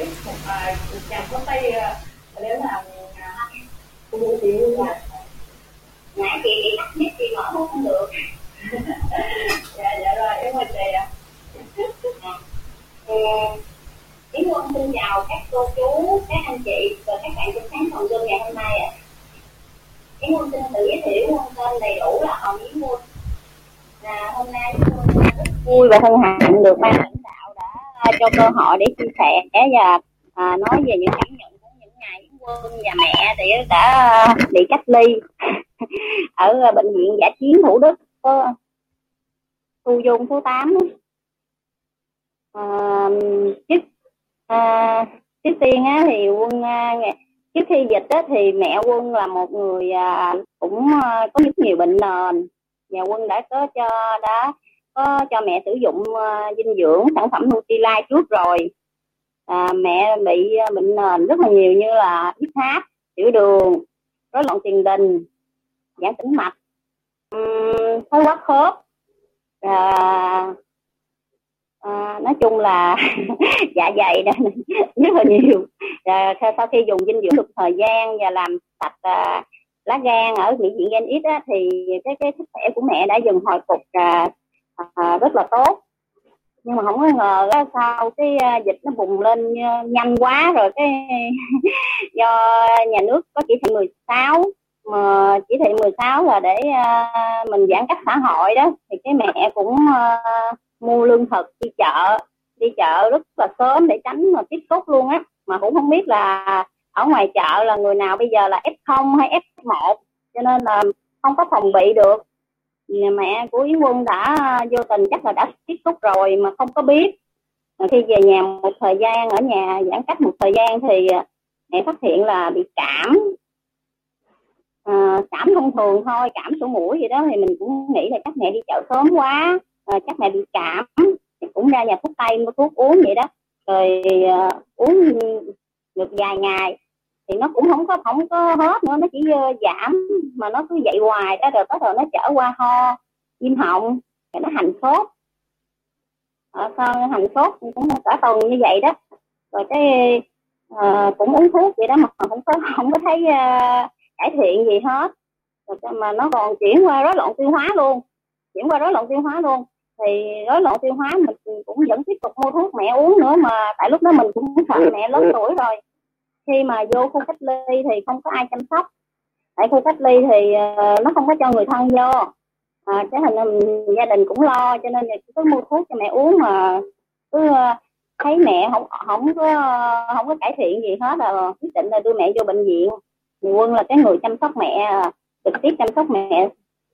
một chàng có tay nếu là cô chị luôn là nãy chị bị tắt mic chị mở không được dạ dạ rồi em mời chị ạ Yến Quân xin chào các cô chú, các anh chị và các bạn trong sáng phòng Zoom ngày hôm nay ạ. À. Yến Quân xin tự giới thiệu quân tên đầy đủ là Hồng Yến Quân. Là hôm nay Quân rất vui và hân hạnh được ban cho cơ hội để chia sẻ và à, nói về những cảm nhận của những ngày Quân và mẹ thì đã bị cách ly ở bệnh viện giả chiến Thủ Đức thu dung số 8 à, trước à, trước tiên á, thì quân à, trước khi dịch á, thì mẹ quân là một người à, cũng à, có rất nhiều bệnh nền nhà quân đã có cho đã có cho mẹ sử dụng uh, dinh dưỡng sản phẩm Nutrilite trước rồi. À, mẹ bị ờ, bệnh nền rất là nhiều như là huyết áp tiểu đường rối loạn tiền đình giãn tĩnh mạch um, thoái khớp. À, à, nói chung là dạ dày đó rất là nhiều. À, sau khi dùng dinh dưỡng được thời gian và làm sạch à, lá gan ở bệnh viện gen ít á, thì cái cái sức khỏe của mẹ đã dần hồi phục à, à, rất là tốt. Nhưng mà không có ngờ đó, sau cái à, dịch nó bùng lên à, nhanh quá rồi cái do nhà nước có chỉ thị 16 mà chỉ thị 16 là để uh, mình giãn cách xã hội đó. Thì cái mẹ cũng uh, mua lương thực đi chợ đi chợ rất là sớm để tránh mà tiếp xúc luôn á. Mà cũng không biết là ở ngoài chợ là người nào bây giờ là F0 hay F1 cho nên là không có phòng bị được nhà mẹ của Yến Quân đã à, vô tình chắc là đã tiếp xúc rồi mà không có biết. Khi về nhà một thời gian ở nhà giãn cách một thời gian thì à, mẹ phát hiện là bị cảm. À, cảm thông thường thôi cảm sổ mũi gì đó thì mình cũng nghĩ là chắc mẹ đi chợ sớm quá à, chắc mẹ bị cảm. Thì cũng ra nhà thuốc tây mua thuốc uống vậy đó. Rồi à, uống được vài ngày thì nó cũng không có không có hết nữa nó chỉ ờ, giảm mà nó cứ dậy hoài đó rồi bắt đầu nó trở qua ho viêm họng rồi nó hành sốt. À, hành sốt cũng cả tuần như vậy đó. Rồi cái à, cũng uống thuốc vậy đó mà không có không có thấy à, cải thiện gì hết. Rồi mà nó còn chuyển qua rối loạn tiêu hóa luôn chuyển qua rối loạn tiêu hóa luôn. Thì rối loạn tiêu hóa mình cũng vẫn tiếp tục mua thuốc mẹ uống nữa mà tại lúc đó mình cũng sợ mẹ lớn tuổi rồi khi mà vô khu cách ly thì không có ai chăm sóc. Tại khu cách ly thì uh, nó không có cho người thân vô. À, cái thành gia đình cũng lo cho nên chỉ có mua thuốc cho mẹ uống mà cứ uh, thấy mẹ không không có không có cải thiện gì hết là quyết định là đưa mẹ vô bệnh viện. Quân là cái người chăm sóc mẹ trực tiếp chăm sóc mẹ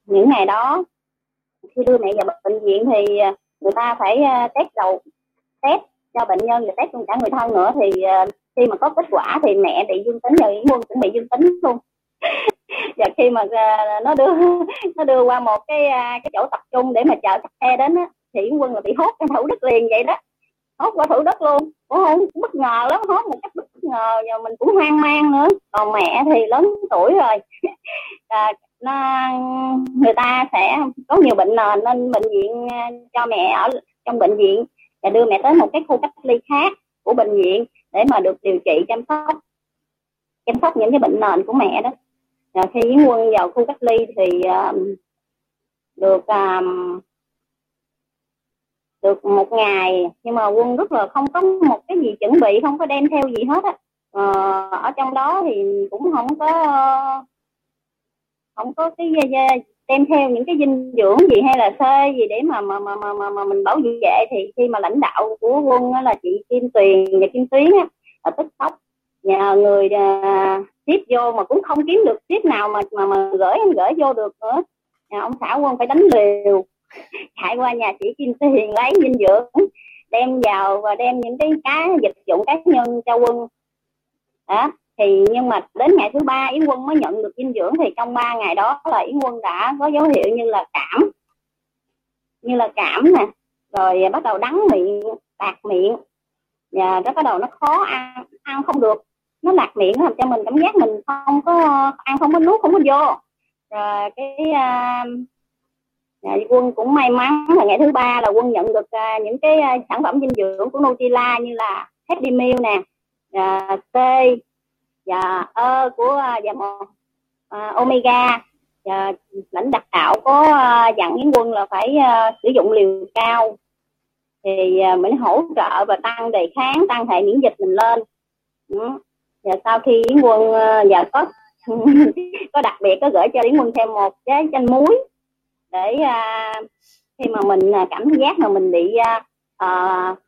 những ngày đó. Khi đưa mẹ vào bệnh viện thì ờ, người ta phải test đầu test cho bệnh nhân và test luôn cả người thân nữa thì khi mà có kết quả thì mẹ bị dương tính và yến quân cũng bị dương tính luôn. Và khi mà à, nó đưa nó đưa qua một cái à, cái chỗ tập trung để mà chờ xe đến á thì yến quân là bị hốt cái thủ đức liền vậy đó. Hốt qua thủ đất luôn. Cũng không bất ngờ lắm hốt một cách bất ngờ và mình cũng hoang mang nữa. Còn mẹ thì lớn tuổi rồi. À, nó người ta sẽ có nhiều bệnh nền nên bệnh viện à, cho mẹ ở trong bệnh viện và đưa mẹ tới một cái khu cách ly khác của bệnh viện để mà được điều trị chăm sóc chăm sóc những cái bệnh nền của mẹ đó. Rồi khi Yến Quân vào khu cách ly thì uh, được um, được một ngày. Nhưng mà quân rất là không có một cái gì chuẩn bị không có đem theo gì hết á. Ờ, ở trong đó thì cũng không có không có cái đem theo những cái dinh dưỡng gì hay là xê gì để mà mà mà mà mà, mà mình bảo vệ thì khi mà lãnh đạo của quân là chị Kim Tuyền và Kim Tuyến á ở tích tóc nhà người à, tiếp vô mà cũng không kiếm được tiếp nào mà mà mà gửi em gửi vô được nữa. Nhà ông xã quân phải đánh liều. Chạy qua nhà chị Kim Tuyền lấy dinh dưỡng đem vào và đem những cái cá dịch dụng cá nhân cho quân. Đó thì nhưng mà đến ngày thứ ba yến quân mới nhận được dinh dưỡng thì trong ba ngày đó là yến quân đã có dấu hiệu như là cảm như là cảm nè rồi bắt đầu đắng miệng lạc miệng và nó bắt đầu nó khó ăn ăn không được. Nó lạc miệng nó làm cho mình cảm giác mình không có ăn không có nuốt không có vô. Rồi cái uh, quân cũng may mắn là ngày thứ ba là quân nhận được uh, những cái uh, sản phẩm dinh dưỡng của Nutella như là Happy Meal nè uh, T và ơ của và một uh, Omega. Và lãnh đạo đạo có uh, dặn Yến Quân là phải uh, sử dụng liều cao. Thì uh, mình hỗ trợ và tăng đề kháng tăng hệ miễn dịch mình lên. Ừ. và sau khi Yến Quân uh, và có có đặc biệt có gửi cho Yến Quân thêm một cái chanh muối để uh, khi mà mình cảm giác mà mình bị uh,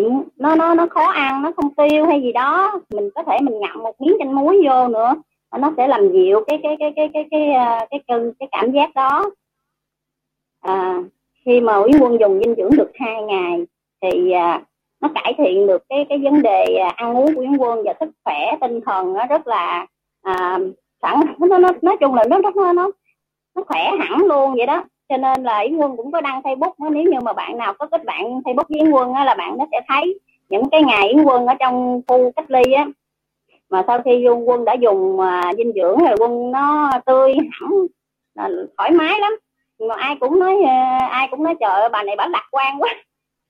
uh, nó nó nó khó ăn nó không tiêu hay gì đó. Mình có thể mình ngậm một miếng chanh muối vô nữa nó sẽ làm dịu cái cái cái cái cái cái ờ, cái cái, cái, cái cảm giác đó. À, khi mà Uyển Quân dùng dinh dưỡng được hai ngày thì à, nó cải thiện được cái cái vấn đề ờ, ăn uống của Uyển Quân và sức khỏe tinh thần nó rất là à, sẵn. Nó, nó nói chung là nó rất nó nó nó khỏe hẳn luôn vậy đó cho nên là Yến Quân cũng có đăng Facebook đó, nếu như mà bạn nào có kết bạn Facebook với Yến Quân á, là bạn nó sẽ thấy những cái ngày Yến Quân ở trong khu cách ly á. Mà sau khi quân đã dùng uh, dinh dưỡng rồi quân nó tươi hẳn là thoải mái lắm. Mà ai cũng nói uh, ai cũng nói trời ơi bà này bà lạc quan quá.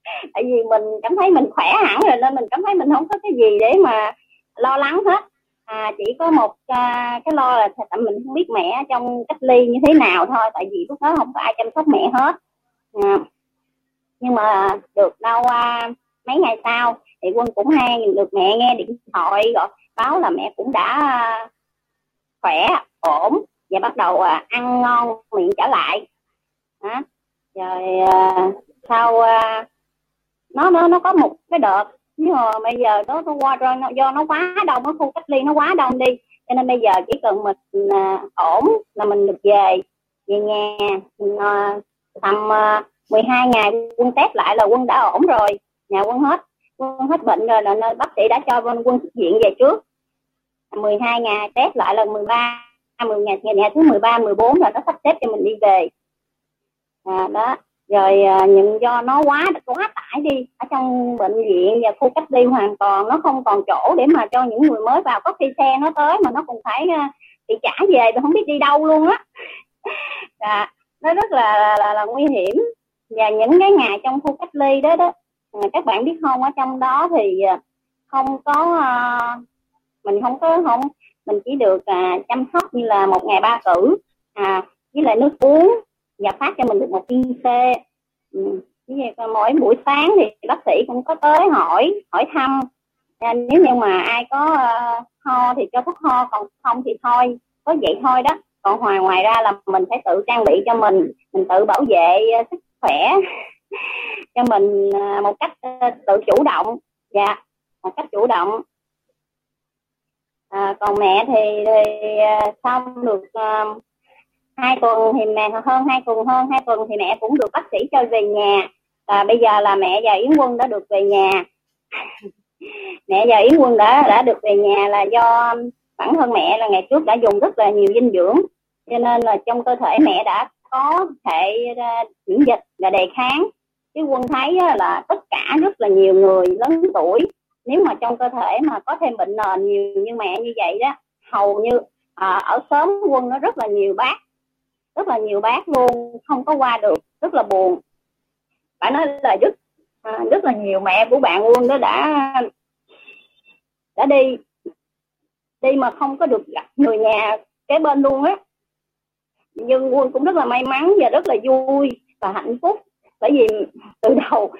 Tại vì mình cảm thấy mình khỏe hẳn rồi nên mình cảm thấy mình không có cái gì để mà lo lắng hết à, chỉ có một uh, cái lo là tại mình không biết mẹ trong cách ly như thế nào thôi tại vì lúc đó không có ai chăm sóc mẹ hết à, nhưng mà được đâu uh, mấy ngày sau thì quân cũng hay được mẹ nghe điện thoại gọi báo là mẹ cũng đã à, khỏe ổn và bắt đầu à, ăn ngon miệng trở lại đó. rồi à, sau à, nó nó nó có một cái đợt nhưng mà bây giờ đó nó qua rồi nó, do nó quá đông nó khu cách ly nó quá đông đi. Cho nên bây giờ chỉ cần mình à, ổn là mình được về về nhà. Mình, à, tầm à, uh, 12 ngày quân test lại là quân đã ổn rồi. Nhà quân hết quân hết bệnh rồi là nơi bác sĩ đã cho quân quân xuất viện về trước. 12 ngày test lại là 13 10 ngày ngày, ngày thứ 13 14 là nó sắp xếp cho mình đi về. À, đó. Rồi à, những do nó quá quá tải đi ở trong bệnh viện và khu cách ly hoàn toàn nó không còn chỗ để mà cho những người mới vào có khi xe nó tới mà nó cũng phải ờ, bị trả về tôi không biết đi đâu luôn á. À, nó rất là, là, là, là nguy hiểm. Và những cái ngày trong khu cách ly đó đó ừ, các bạn biết không ở trong đó thì ờ, không có ờ, mình không có không mình chỉ được à, chăm sóc như là một ngày ba cử à với lại nước uống và phát cho mình được một viên C. Ừ mỗi buổi sáng thì bác sĩ cũng có tới hỏi hỏi thăm. À, nếu như mà ai có uh, ho thì cho thuốc ho còn không thì thôi có vậy thôi đó. Còn ngoài ngoài ra là mình phải tự trang bị cho mình mình tự bảo vệ uh, sức khỏe cho mình uh, một cách uh, tự chủ động. Dạ một cách chủ động. À, còn mẹ thì, thì xong được uh, hai tuần thì mẹ hơn hai tuần hơn hai tuần thì mẹ cũng được bác sĩ cho về nhà và bây giờ là mẹ và yến quân đã được về nhà. Mẹ và yến quân đã đã được về nhà là do bản thân mẹ là ngày trước đã dùng rất là nhiều dinh dưỡng. Cho nên là trong cơ thể mẹ đã có hệ miễn à, dịch và đề kháng. Chứ quân thấy là tất cả rất là nhiều người lớn tuổi nếu mà trong cơ thể mà có thêm bệnh nền nhiều như mẹ như vậy đó hầu như à, ở sớm quân nó rất là nhiều bác rất là nhiều bác luôn không có qua được rất là buồn phải nói là rất à, rất là nhiều mẹ của bạn quân đó đã đã đi đi mà không có được gặp người nhà kế bên luôn á. Nhưng quân cũng rất là may mắn và rất là vui và hạnh phúc bởi vì từ đầu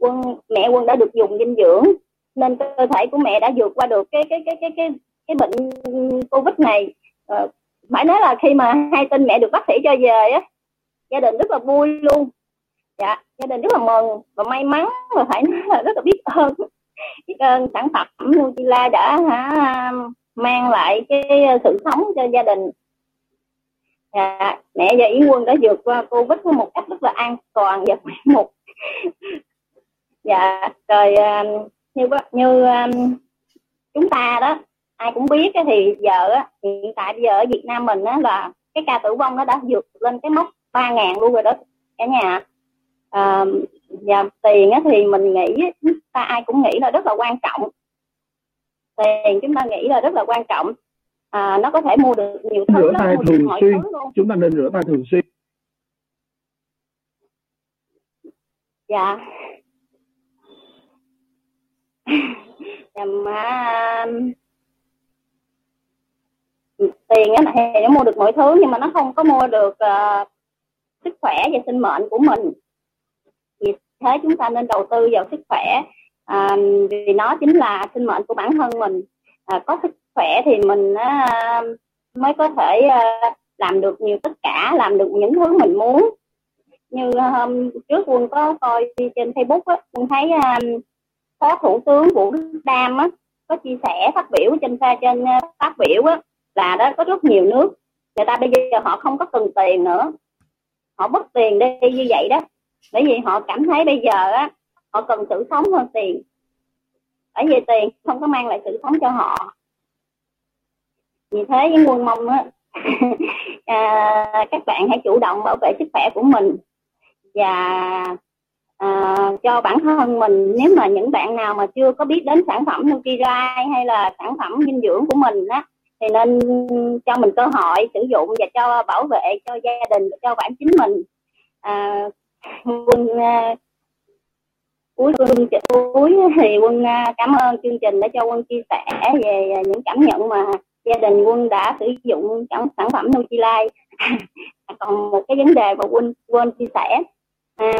quân mẹ quân đã được dùng dinh dưỡng nên cơ thể của mẹ đã vượt qua được cái cái cái cái cái cái bệnh covid này. Ờ, phải nói là khi mà hai tin mẹ được bác sĩ cho về á gia đình rất là vui luôn dạ gia đình rất là mừng và may mắn và phải nói là rất là biết ơn. Biết ơn sản phẩm Nutella đã hả, mang lại cái ờ, sự sống cho gia đình. Dạ, mẹ và Yến Quân đã vượt qua Covid với một cách rất là an toàn và khỏe mục. Dạ rồi ờ, như như ờ, chúng ta đó ai cũng biết cái thì giờ hiện tại bây giờ ở Việt Nam mình là cái ca tử vong nó đã vượt lên cái mốc ba ngàn luôn rồi đó cả nhà à, và tiền á thì mình nghĩ ta ai cũng nghĩ là rất là quan trọng. Tiền chúng ta nghĩ là rất là quan trọng. À, nó có thể mua được nhiều thứ rửa tay thường xuyên. chúng ta nên rửa tay thường xuyên. Dạ. Mà tiền á thì nó mua được mọi thứ nhưng mà nó không có mua được uh, sức khỏe và sinh mệnh của mình thế chúng ta nên đầu tư vào sức khỏe. À, vì nó chính là sinh mệnh của bản thân mình. À, có sức khỏe thì mình à, mới có thể à, làm được nhiều tất cả làm được những thứ mình muốn. Như à, hôm trước quân có coi trên facebook á quân thấy à, phó thủ tướng vũ đức đam á có chia sẻ phát biểu trên à, trên à, phát biểu á là đó có rất nhiều nước người ta bây giờ họ không có cần tiền nữa. Họ mất tiền đi như vậy đó bởi vì họ cảm thấy bây giờ á họ cần sự sống hơn tiền. Bởi vì tiền không có mang lại sự sống cho họ. Vì thế với quân mong á à, các bạn hãy chủ động bảo vệ sức khỏe của mình. Và à, cho bản thân mình nếu mà những bạn nào mà chưa có biết đến sản phẩm Nutrilite hay là sản phẩm dinh dưỡng của mình á thì nên cho mình cơ hội sử dụng và cho bảo vệ cho gia đình cho bản chính mình. À, quân uh, cuối quân cuối thì quân uh, cảm ơn chương trình đã cho quân chia sẻ về những cảm nhận mà gia đình quân đã sử dụng trong sản phẩm Nutrilite à, còn một cái vấn đề mà quân quên chia sẻ à,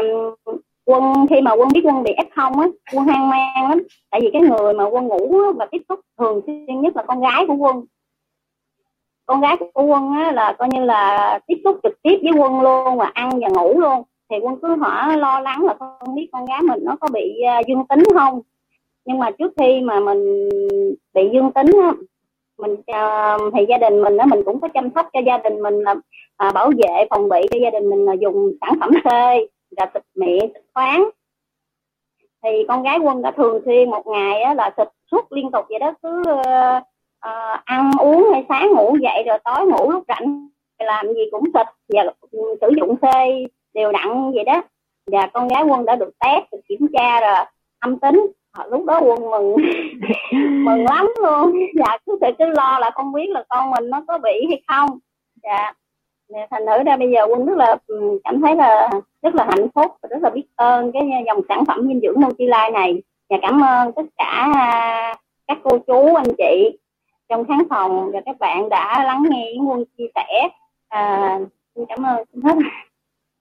quân khi mà quân biết quân bị f không á quân hoang mang lắm. Tại vì cái người mà quân ngủ và tiếp xúc thường xuyên nhất là con gái của quân. Con gái của quân á, là coi như là tiếp xúc trực tiếp với quân luôn và ăn và ngủ luôn thì quân cứ hỏi lo lắng là không biết con gái mình nó có bị uh, dương tính không? Nhưng mà trước khi mà mình bị dương tính á, mình uh, thì gia đình mình á mình cũng có chăm sóc cho gia đình mình là uh, bảo vệ phòng bị cho gia đình mình là dùng sản phẩm C là xịt miệng xịt khoáng. Thì con gái quân đã thường xuyên một ngày á, là xịt suốt liên tục vậy đó cứ uh, uh, ăn uống hay sáng ngủ dậy rồi tối ngủ lúc rảnh làm gì cũng xịt và sử dụng C đều đặn vậy đó. Và con gái quân đã được test được kiểm tra rồi âm tính. Lúc đó quân mừng. Mừng lắm luôn. Dạ cứ sự cứ lo là không biết là con mình nó có bị hay không. Dạ. Thành thử ra bây giờ quân rất là ừ, cảm thấy là rất là hạnh phúc và rất là biết ơn cái dòng sản phẩm dinh dưỡng Nutrilite này. Và cảm ơn tất cả à, các cô chú anh chị trong khán phòng và các bạn đã lắng nghe quân chia sẻ. À, xin cảm ơn. Xin hết